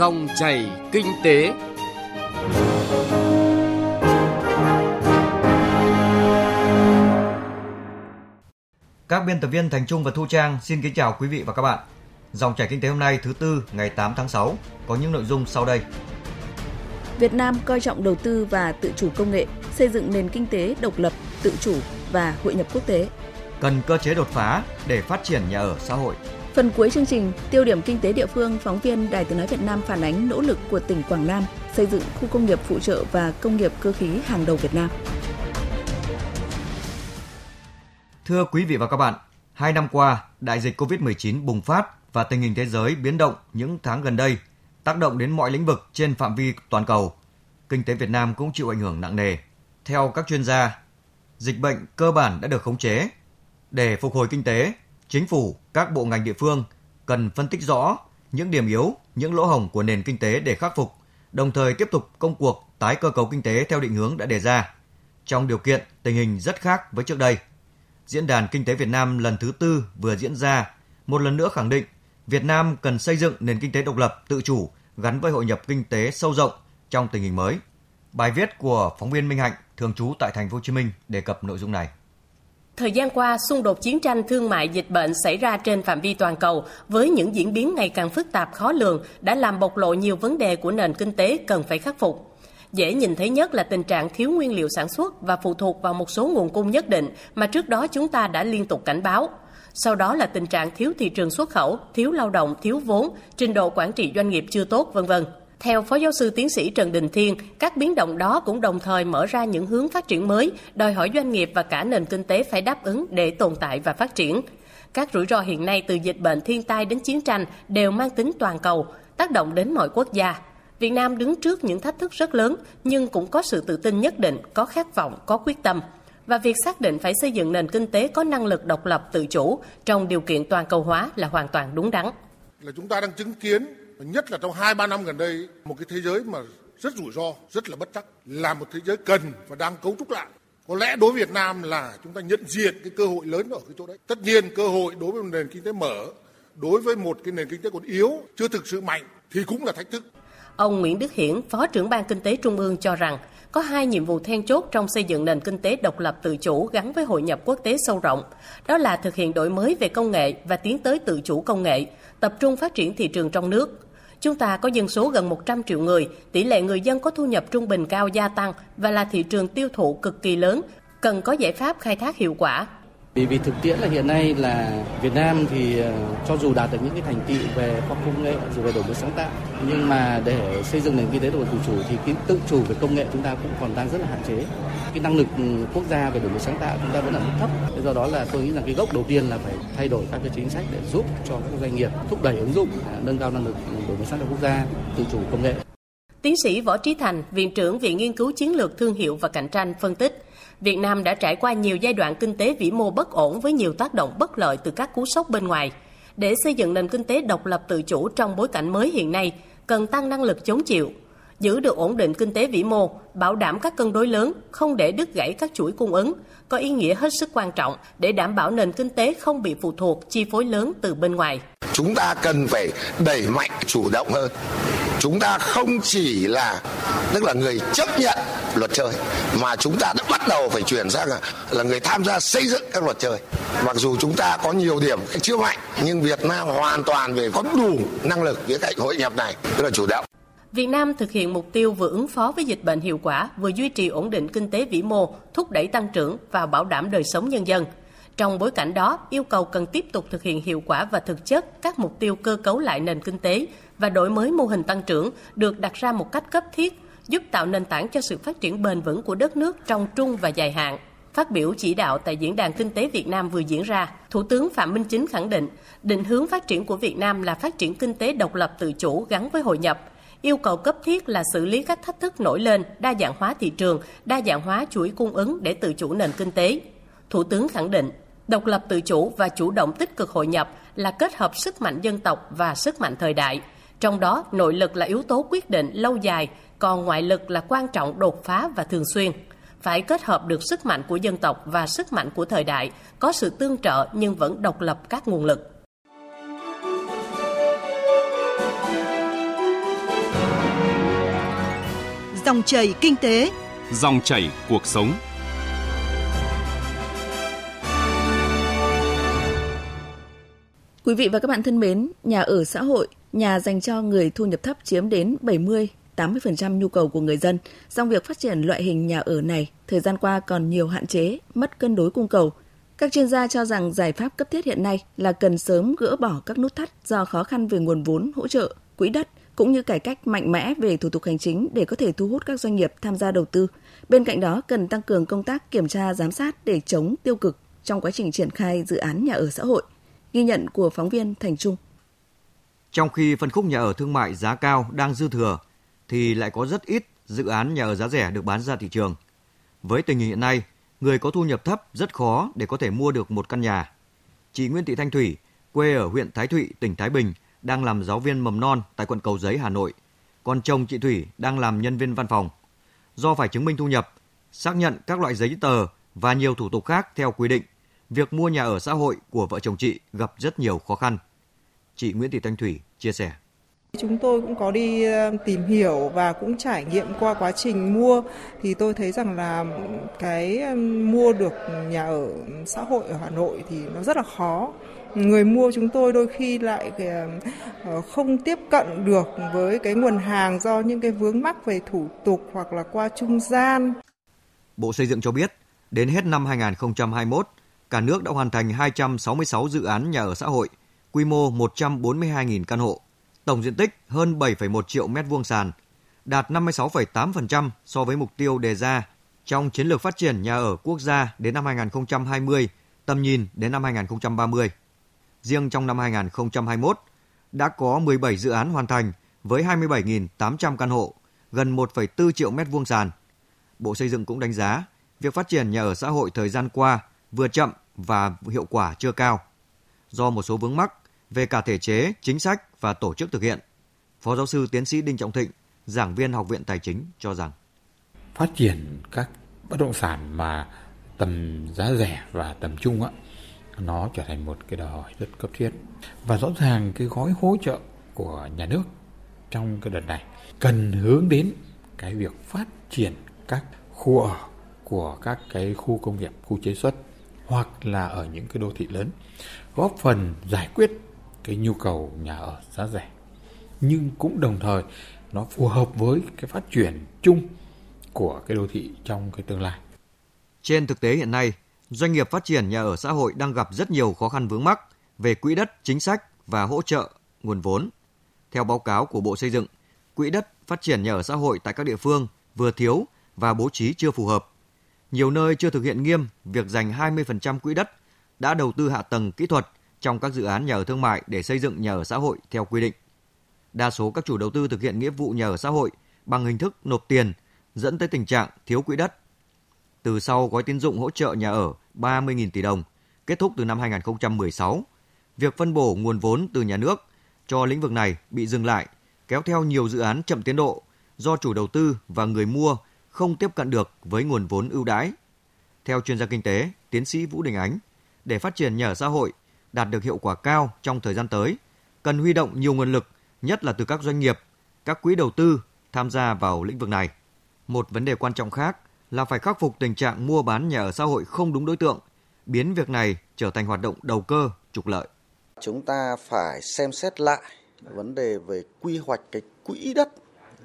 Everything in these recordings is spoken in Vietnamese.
Dòng chảy kinh tế. Các biên tập viên Thành Trung và Thu Trang xin kính chào quý vị và các bạn. Dòng chảy kinh tế hôm nay thứ tư ngày 8 tháng 6 có những nội dung sau đây. Việt Nam coi trọng đầu tư và tự chủ công nghệ, xây dựng nền kinh tế độc lập, tự chủ và hội nhập quốc tế. Cần cơ chế đột phá để phát triển nhà ở xã hội. Phần cuối chương trình, tiêu điểm kinh tế địa phương, phóng viên Đài Tiếng nói Việt Nam phản ánh nỗ lực của tỉnh Quảng Nam xây dựng khu công nghiệp phụ trợ và công nghiệp cơ khí hàng đầu Việt Nam. Thưa quý vị và các bạn, hai năm qua, đại dịch COVID-19 bùng phát và tình hình thế giới biến động những tháng gần đây tác động đến mọi lĩnh vực trên phạm vi toàn cầu. Kinh tế Việt Nam cũng chịu ảnh hưởng nặng nề. Theo các chuyên gia, dịch bệnh cơ bản đã được khống chế. Để phục hồi kinh tế, chính phủ, các bộ ngành địa phương cần phân tích rõ những điểm yếu, những lỗ hổng của nền kinh tế để khắc phục, đồng thời tiếp tục công cuộc tái cơ cấu kinh tế theo định hướng đã đề ra. Trong điều kiện tình hình rất khác với trước đây, Diễn đàn Kinh tế Việt Nam lần thứ tư vừa diễn ra, một lần nữa khẳng định Việt Nam cần xây dựng nền kinh tế độc lập, tự chủ gắn với hội nhập kinh tế sâu rộng trong tình hình mới. Bài viết của phóng viên Minh Hạnh thường trú tại thành phố Hồ Chí Minh đề cập nội dung này. Thời gian qua, xung đột chiến tranh thương mại dịch bệnh xảy ra trên phạm vi toàn cầu với những diễn biến ngày càng phức tạp khó lường đã làm bộc lộ nhiều vấn đề của nền kinh tế cần phải khắc phục. Dễ nhìn thấy nhất là tình trạng thiếu nguyên liệu sản xuất và phụ thuộc vào một số nguồn cung nhất định mà trước đó chúng ta đã liên tục cảnh báo. Sau đó là tình trạng thiếu thị trường xuất khẩu, thiếu lao động, thiếu vốn, trình độ quản trị doanh nghiệp chưa tốt, vân vân. Theo Phó Giáo sư Tiến sĩ Trần Đình Thiên, các biến động đó cũng đồng thời mở ra những hướng phát triển mới, đòi hỏi doanh nghiệp và cả nền kinh tế phải đáp ứng để tồn tại và phát triển. Các rủi ro hiện nay từ dịch bệnh thiên tai đến chiến tranh đều mang tính toàn cầu, tác động đến mọi quốc gia. Việt Nam đứng trước những thách thức rất lớn, nhưng cũng có sự tự tin nhất định, có khát vọng, có quyết tâm. Và việc xác định phải xây dựng nền kinh tế có năng lực độc lập tự chủ trong điều kiện toàn cầu hóa là hoàn toàn đúng đắn. Là chúng ta đang chứng kiến nhất là trong 2 3 năm gần đây một cái thế giới mà rất rủi ro, rất là bất chắc, là một thế giới cần và đang cấu trúc lại. Có lẽ đối với Việt Nam là chúng ta nhận diện cái cơ hội lớn ở cái chỗ đấy. Tất nhiên cơ hội đối với một nền kinh tế mở, đối với một cái nền kinh tế còn yếu, chưa thực sự mạnh thì cũng là thách thức. Ông Nguyễn Đức Hiển, Phó trưởng Ban Kinh tế Trung ương cho rằng có hai nhiệm vụ then chốt trong xây dựng nền kinh tế độc lập tự chủ gắn với hội nhập quốc tế sâu rộng. Đó là thực hiện đổi mới về công nghệ và tiến tới tự chủ công nghệ, tập trung phát triển thị trường trong nước. Chúng ta có dân số gần 100 triệu người, tỷ lệ người dân có thu nhập trung bình cao gia tăng và là thị trường tiêu thụ cực kỳ lớn, cần có giải pháp khai thác hiệu quả vì vì thực tiễn là hiện nay là Việt Nam thì ờ, cho dù đạt được những cái thành tựu về khoa công nghệ rồi về đổi mới sáng tạo nhưng mà để xây dựng nền kinh tế độc lập tự chủ thì cái tự chủ về công nghệ chúng ta cũng còn đang rất là hạn chế. Cái năng lực ừ, quốc gia về đổi mới sáng tạo chúng ta vẫn là rất thấp. Do đó là tôi nghĩ rằng cái gốc đầu tiên là phải thay đổi các cái chính sách để giúp cho các doanh nghiệp thúc đẩy ứng dụng à, nâng cao năng lực ừ, đổi mới sáng tạo quốc gia tự chủ công nghệ. Tiến sĩ Võ Trí Thành, Viện trưởng Viện Nghiên cứu Chiến lược Thương hiệu và Cạnh tranh phân tích, Việt Nam đã trải qua nhiều giai đoạn kinh tế vĩ mô bất ổn với nhiều tác động bất lợi từ các cú sốc bên ngoài. Để xây dựng nền kinh tế độc lập tự chủ trong bối cảnh mới hiện nay, cần tăng năng lực chống chịu, giữ được ổn định kinh tế vĩ mô, bảo đảm các cân đối lớn, không để đứt gãy các chuỗi cung ứng, có ý nghĩa hết sức quan trọng để đảm bảo nền kinh tế không bị phụ thuộc chi phối lớn từ bên ngoài. Chúng ta cần phải đẩy mạnh chủ động hơn. Chúng ta không chỉ là tức là người chấp nhận luật chơi mà chúng ta đã bắt đầu phải chuyển sang là, là người tham gia xây dựng các luật chơi. Mặc dù chúng ta có nhiều điểm chưa mạnh nhưng Việt Nam hoàn toàn về có đủ năng lực với cạnh hội nhập này tức là chủ động. Việt Nam thực hiện mục tiêu vừa ứng phó với dịch bệnh hiệu quả, vừa duy trì ổn định kinh tế vĩ mô, thúc đẩy tăng trưởng và bảo đảm đời sống nhân dân. Trong bối cảnh đó, yêu cầu cần tiếp tục thực hiện hiệu quả và thực chất các mục tiêu cơ cấu lại nền kinh tế và đổi mới mô hình tăng trưởng được đặt ra một cách cấp thiết, giúp tạo nền tảng cho sự phát triển bền vững của đất nước trong trung và dài hạn. Phát biểu chỉ đạo tại Diễn đàn Kinh tế Việt Nam vừa diễn ra, Thủ tướng Phạm Minh Chính khẳng định, định hướng phát triển của Việt Nam là phát triển kinh tế độc lập tự chủ gắn với hội nhập, yêu cầu cấp thiết là xử lý các thách thức nổi lên, đa dạng hóa thị trường, đa dạng hóa chuỗi cung ứng để tự chủ nền kinh tế. Thủ tướng khẳng định, độc lập tự chủ và chủ động tích cực hội nhập là kết hợp sức mạnh dân tộc và sức mạnh thời đại. Trong đó, nội lực là yếu tố quyết định lâu dài, còn ngoại lực là quan trọng đột phá và thường xuyên. Phải kết hợp được sức mạnh của dân tộc và sức mạnh của thời đại, có sự tương trợ nhưng vẫn độc lập các nguồn lực. Dòng chảy kinh tế, dòng chảy cuộc sống. Quý vị và các bạn thân mến, nhà ở xã hội, nhà dành cho người thu nhập thấp chiếm đến 70 80% nhu cầu của người dân. Song việc phát triển loại hình nhà ở này thời gian qua còn nhiều hạn chế, mất cân đối cung cầu. Các chuyên gia cho rằng giải pháp cấp thiết hiện nay là cần sớm gỡ bỏ các nút thắt do khó khăn về nguồn vốn hỗ trợ, quỹ đất cũng như cải cách mạnh mẽ về thủ tục hành chính để có thể thu hút các doanh nghiệp tham gia đầu tư. Bên cạnh đó cần tăng cường công tác kiểm tra giám sát để chống tiêu cực trong quá trình triển khai dự án nhà ở xã hội. Ghi nhận của phóng viên Thành Trung. Trong khi phân khúc nhà ở thương mại giá cao đang dư thừa thì lại có rất ít dự án nhà ở giá rẻ được bán ra thị trường. Với tình hình hiện nay, người có thu nhập thấp rất khó để có thể mua được một căn nhà. Chị Nguyễn Thị Thanh Thủy, quê ở huyện Thái Thụy, tỉnh Thái Bình, đang làm giáo viên mầm non tại quận Cầu Giấy, Hà Nội. Còn chồng chị Thủy đang làm nhân viên văn phòng. Do phải chứng minh thu nhập, xác nhận các loại giấy tờ và nhiều thủ tục khác theo quy định, việc mua nhà ở xã hội của vợ chồng chị gặp rất nhiều khó khăn. Chị Nguyễn Thị Thanh Thủy chia sẻ. Chúng tôi cũng có đi ờ, tìm hiểu và cũng trải nghiệm qua quá trình mua thì tôi thấy rằng là cái mua được nhà ở xã hội ở Hà Nội thì nó rất là khó. Người mua chúng tôi đôi khi lại ờ, không tiếp cận được với cái nguồn hàng do những cái vướng mắc về thủ tục hoặc là qua trung gian. Bộ Xây dựng cho biết, đến hết năm 2021, cả nước đã hoàn thành 266 dự án nhà ở xã hội, quy mô 142.000 căn hộ tổng diện tích hơn 7,1 triệu mét vuông sàn, đạt 56,8% so với mục tiêu đề ra trong chiến lược phát triển nhà ở quốc gia đến năm 2020, tầm nhìn đến năm 2030. Riêng trong năm 2021, đã có 17 dự án hoàn thành với 27.800 căn hộ, gần 1,4 triệu mét vuông sàn. Bộ Xây dựng cũng đánh giá việc phát triển nhà ở xã hội thời gian qua vừa chậm và hiệu quả chưa cao. Do một số vướng mắc về cả thể chế, chính sách và tổ chức thực hiện. Phó giáo sư tiến sĩ Đinh Trọng Thịnh, giảng viên Học viện Tài chính cho rằng phát triển các bất động sản mà tầm giá rẻ và tầm trung á nó trở thành một cái đòi hỏi rất cấp thiết và rõ ràng cái gói hỗ trợ của nhà nước trong cái đợt này cần hướng đến cái việc phát triển các khu ở của các cái khu công nghiệp, khu chế xuất hoặc là ở những cái đô thị lớn góp phần giải quyết cái nhu cầu nhà ở giá rẻ nhưng cũng đồng thời nó phù hợp với cái phát triển chung của cái đô thị trong cái tương lai. Trên thực tế hiện nay, doanh nghiệp phát triển nhà ở xã hội đang gặp rất nhiều khó khăn vướng mắc về quỹ đất, chính sách và hỗ trợ nguồn vốn. Theo báo cáo của Bộ Xây dựng, quỹ đất phát triển nhà ở xã hội tại các địa phương vừa thiếu và bố trí chưa phù hợp. Nhiều nơi chưa thực hiện nghiêm việc dành 20% quỹ đất đã đầu tư hạ tầng kỹ thuật trong các dự án nhà ở thương mại để xây dựng nhà ở xã hội theo quy định. Đa số các chủ đầu tư thực hiện nghĩa vụ nhà ở xã hội bằng hình thức nộp tiền, dẫn tới tình trạng thiếu quỹ đất. Từ sau gói tín dụng hỗ trợ nhà ở 30.000 tỷ đồng, kết thúc từ năm 2016, việc phân bổ nguồn vốn từ nhà nước cho lĩnh vực này bị dừng lại, kéo theo nhiều dự án chậm tiến độ do chủ đầu tư và người mua không tiếp cận được với nguồn vốn ưu đãi. Theo chuyên gia kinh tế, tiến sĩ Vũ Đình Ánh, để phát triển nhà ở xã hội đạt được hiệu quả cao trong thời gian tới, cần huy động nhiều nguồn lực, nhất là từ các doanh nghiệp, các quỹ đầu tư tham gia vào lĩnh vực này. Một vấn đề quan trọng khác là phải khắc phục tình trạng mua bán nhà ở xã hội không đúng đối tượng, biến việc này trở thành hoạt động đầu cơ, trục lợi. Chúng ta phải xem xét lại vấn đề về quy hoạch cái quỹ đất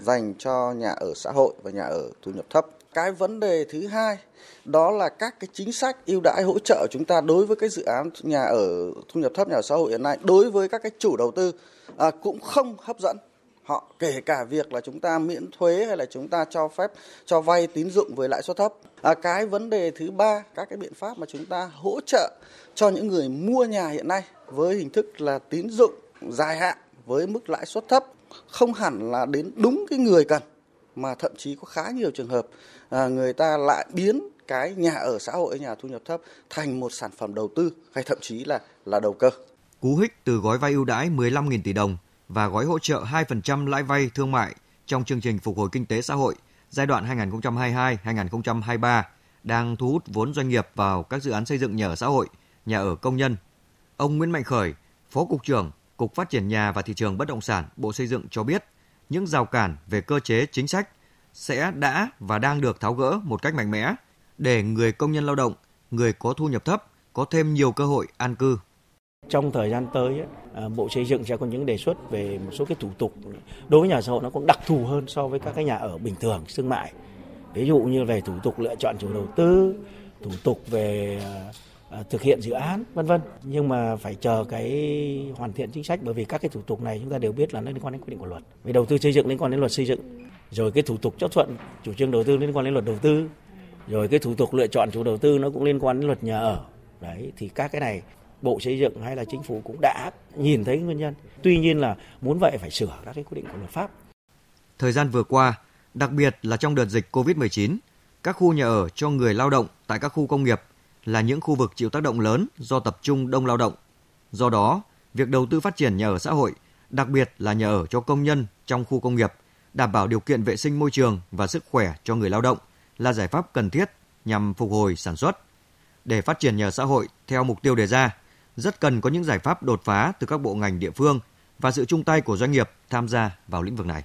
dành cho nhà ở xã hội và nhà ở thu nhập thấp. Cái vấn đề thứ hai đó là các cái chính sách ưu đãi hỗ trợ chúng ta đối với cái dự án nhà ở thu nhập thấp nhà ở xã hội hiện nay đối với các cái chủ đầu tư à, cũng không hấp dẫn. Họ kể cả việc là chúng ta miễn thuế hay là chúng ta cho phép cho vay tín dụng với lãi suất thấp. À, cái vấn đề thứ ba các cái biện pháp mà chúng ta hỗ trợ cho những người mua nhà hiện nay với hình thức là tín dụng dài hạn với mức lãi suất thấp không hẳn là đến đúng cái người cần mà thậm chí có khá nhiều trường hợp à, người ta lại biến cái nhà ở xã hội nhà thu nhập thấp thành một sản phẩm đầu tư hay thậm chí là là đầu cơ. Cú hích từ gói vay ưu đãi 15.000 tỷ đồng và gói hỗ trợ 2% lãi vay thương mại trong chương trình phục hồi kinh tế xã hội giai đoạn 2022-2023 đang thu hút vốn doanh nghiệp vào các dự án xây dựng nhà ở xã hội, nhà ở công nhân. Ông Nguyễn Mạnh Khởi, Phó Cục trưởng Cục Phát triển Nhà và Thị trường Bất động sản Bộ Xây dựng cho biết, những rào cản về cơ chế chính sách sẽ đã và đang được tháo gỡ một cách mạnh mẽ để người công nhân lao động, người có thu nhập thấp có thêm nhiều cơ hội an cư. Trong thời gian tới, à, Bộ Xây dựng sẽ có những đề xuất về một số cái thủ tục đối với nhà xã hội nó cũng đặc thù hơn so với các cái nhà ở bình thường, thương mại. Ví dụ như về thủ tục lựa chọn chủ đầu tư, thủ tục về à, Ờ, thực hiện dự án, vân vân. Nhưng mà phải chờ cái hoàn thiện chính sách, bởi vì các cái thủ tục này chúng ta đều biết là nó liên quan đến quy định của luật. Về đầu tư xây dựng liên quan đến luật xây dựng, rồi cái thủ tục chấp thuận chủ trương đầu tư liên quan đến luật đầu tư, rồi cái thủ tục lựa chọn chủ đầu tư nó cũng liên quan đến luật nhà ở. Đấy, thì các cái này bộ xây dựng hay là chính phủ cũng đã nhìn thấy nguyên nhân. Tuy nhiên là muốn vậy phải sửa các cái quy định của luật pháp. Thời gian vừa qua, đặc biệt là trong đợt dịch Covid-19 các khu nhà ở cho người lao động tại các khu công nghiệp là những khu vực chịu tác động lớn do tập trung đông lao động. Do đó, việc đầu tư phát triển nhà ở xã hội, đặc biệt là nhà ở cho công nhân trong khu công nghiệp, đảm bảo điều kiện vệ sinh môi trường và sức khỏe cho người lao động là giải pháp cần thiết nhằm phục hồi sản xuất. Để phát triển nhà ở xã hội theo mục tiêu đề ra, rất cần có những giải pháp đột phá từ các bộ ngành địa phương và sự chung tay của doanh nghiệp tham gia vào lĩnh vực này.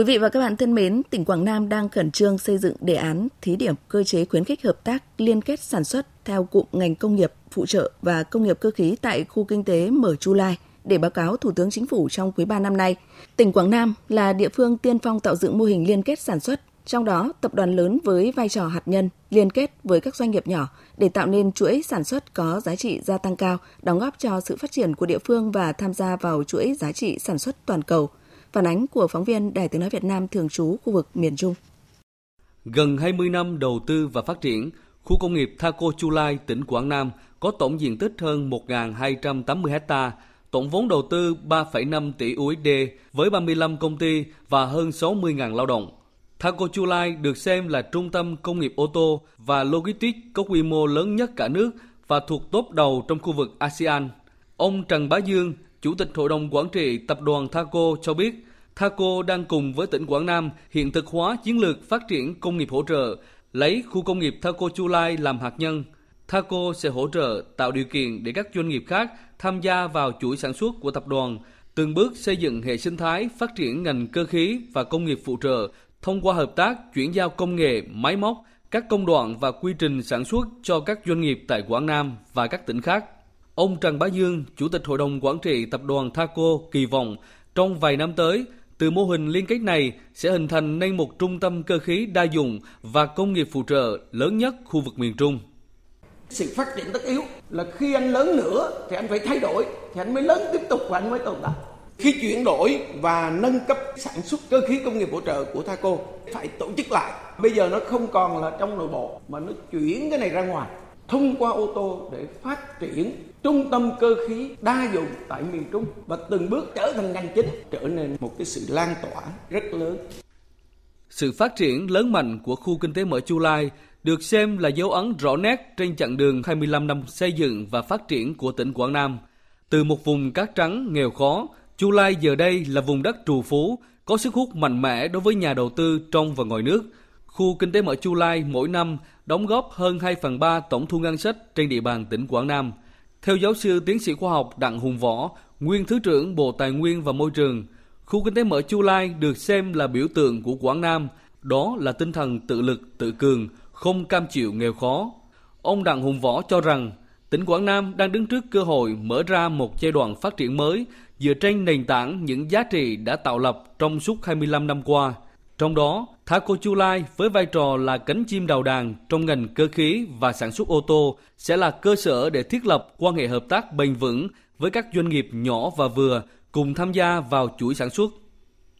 Quý vị và các bạn thân mến, tỉnh Quảng Nam đang khẩn trương xây dựng đề án thí điểm cơ chế khuyến khích hợp tác liên kết sản xuất theo cụm ngành công nghiệp, phụ trợ và công nghiệp cơ khí tại khu kinh tế Mở Chu Lai để báo cáo Thủ tướng Chính phủ trong quý 3 năm nay. Tỉnh Quảng Nam là địa phương tiên phong tạo dựng mô hình liên kết sản xuất, trong đó tập đoàn lớn với vai trò hạt nhân liên kết với các doanh nghiệp nhỏ để tạo nên chuỗi sản xuất có giá trị gia tăng cao, đóng góp cho sự phát triển của địa phương và tham gia vào chuỗi giá trị sản xuất toàn cầu – Phản ánh của phóng viên Đài tiếng nói Việt Nam thường trú khu vực miền Trung. Gần 20 năm đầu tư và phát triển, khu công nghiệp Thaco Chu Lai, tỉnh Quảng Nam có tổng diện tích hơn 1.280 ha, tổng vốn đầu tư 3,5 tỷ USD với 35 công ty và hơn 60.000 lao động. Thaco Chu Lai được xem là trung tâm công nghiệp ô tô và logistics có quy mô lớn nhất cả nước và thuộc top đầu trong khu vực ASEAN. Ông Trần Bá Dương, Chủ tịch Hội đồng Quản trị Tập đoàn Thaco cho biết, Thaco đang cùng với tỉnh Quảng Nam hiện thực hóa chiến lược phát triển công nghiệp hỗ trợ, lấy khu công nghiệp Thaco Chu Lai làm hạt nhân. Thaco sẽ hỗ trợ tạo điều kiện để các doanh nghiệp khác tham gia vào chuỗi sản xuất của tập đoàn, từng bước xây dựng hệ sinh thái phát triển ngành cơ khí và công nghiệp phụ trợ thông qua hợp tác chuyển giao công nghệ, máy móc, các công đoạn và quy trình sản xuất cho các doanh nghiệp tại Quảng Nam và các tỉnh khác. Ông Trần Bá Dương, Chủ tịch Hội đồng Quản trị Tập đoàn Thaco kỳ vọng trong vài năm tới, từ mô hình liên kết này sẽ hình thành nên một trung tâm cơ khí đa dụng và công nghiệp phụ trợ lớn nhất khu vực miền Trung. Sự phát triển tất yếu là khi anh lớn nữa thì anh phải thay đổi, thì anh mới lớn tiếp tục và anh mới tồn tại. Khi chuyển đổi và nâng cấp sản xuất cơ khí công nghiệp hỗ trợ của Thaco phải tổ chức lại. Bây giờ nó không còn là trong nội bộ mà nó chuyển cái này ra ngoài thông qua ô tô để phát triển trung tâm cơ khí đa dụng tại miền Trung và từng bước trở thành ngành chính, trở nên một cái sự lan tỏa rất lớn. Sự phát triển lớn mạnh của khu kinh tế mở Chu Lai được xem là dấu ấn rõ nét trên chặng đường 25 năm xây dựng và phát triển của tỉnh Quảng Nam. Từ một vùng cát trắng nghèo khó, Chu Lai giờ đây là vùng đất trù phú, có sức hút mạnh mẽ đối với nhà đầu tư trong và ngoài nước – Khu kinh tế mở Chu Lai mỗi năm đóng góp hơn 2 phần 3 tổng thu ngân sách trên địa bàn tỉnh Quảng Nam. Theo giáo sư tiến sĩ khoa học Đặng Hùng Võ, nguyên Thứ trưởng Bộ Tài nguyên và Môi trường, khu kinh tế mở Chu Lai được xem là biểu tượng của Quảng Nam, đó là tinh thần tự lực, tự cường, không cam chịu nghèo khó. Ông Đặng Hùng Võ cho rằng, tỉnh Quảng Nam đang đứng trước cơ hội mở ra một giai đoạn phát triển mới dựa trên nền tảng những giá trị đã tạo lập trong suốt 25 năm qua – trong đó, Thaco Chu Lai với vai trò là cánh chim đầu đàn trong ngành cơ khí và sản xuất ô tô sẽ là cơ sở để thiết lập quan hệ hợp tác bền vững với các doanh nghiệp nhỏ và vừa cùng tham gia vào chuỗi sản xuất.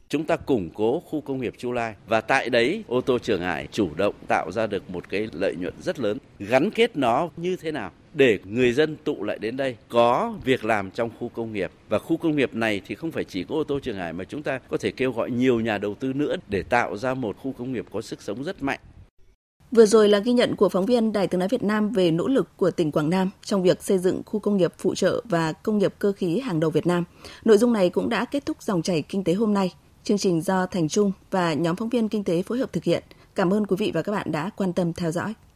Chúng ta củng cố khu công nghiệp Chu Lai và tại đấy ô tô Trường Hải chủ động tạo ra được một cái lợi nhuận rất lớn. Gắn kết nó như thế nào? Để người dân tụ lại đến đây có việc làm trong khu công nghiệp và khu công nghiệp này thì không phải chỉ có ô tô Trường Hải mà chúng ta có thể kêu gọi nhiều nhà đầu tư nữa để tạo ra một khu công nghiệp có sức sống rất mạnh. Vừa rồi là ghi nhận của phóng viên Đài tiếng nói Việt Nam về nỗ lực của tỉnh Quảng Nam trong việc xây dựng khu công nghiệp phụ trợ và công nghiệp cơ khí hàng đầu Việt Nam. Nội dung này cũng đã kết thúc dòng chảy kinh tế hôm nay. Chương trình do Thành Trung và nhóm phóng viên kinh tế phối hợp thực hiện. Cảm ơn quý vị và các bạn đã quan tâm theo dõi.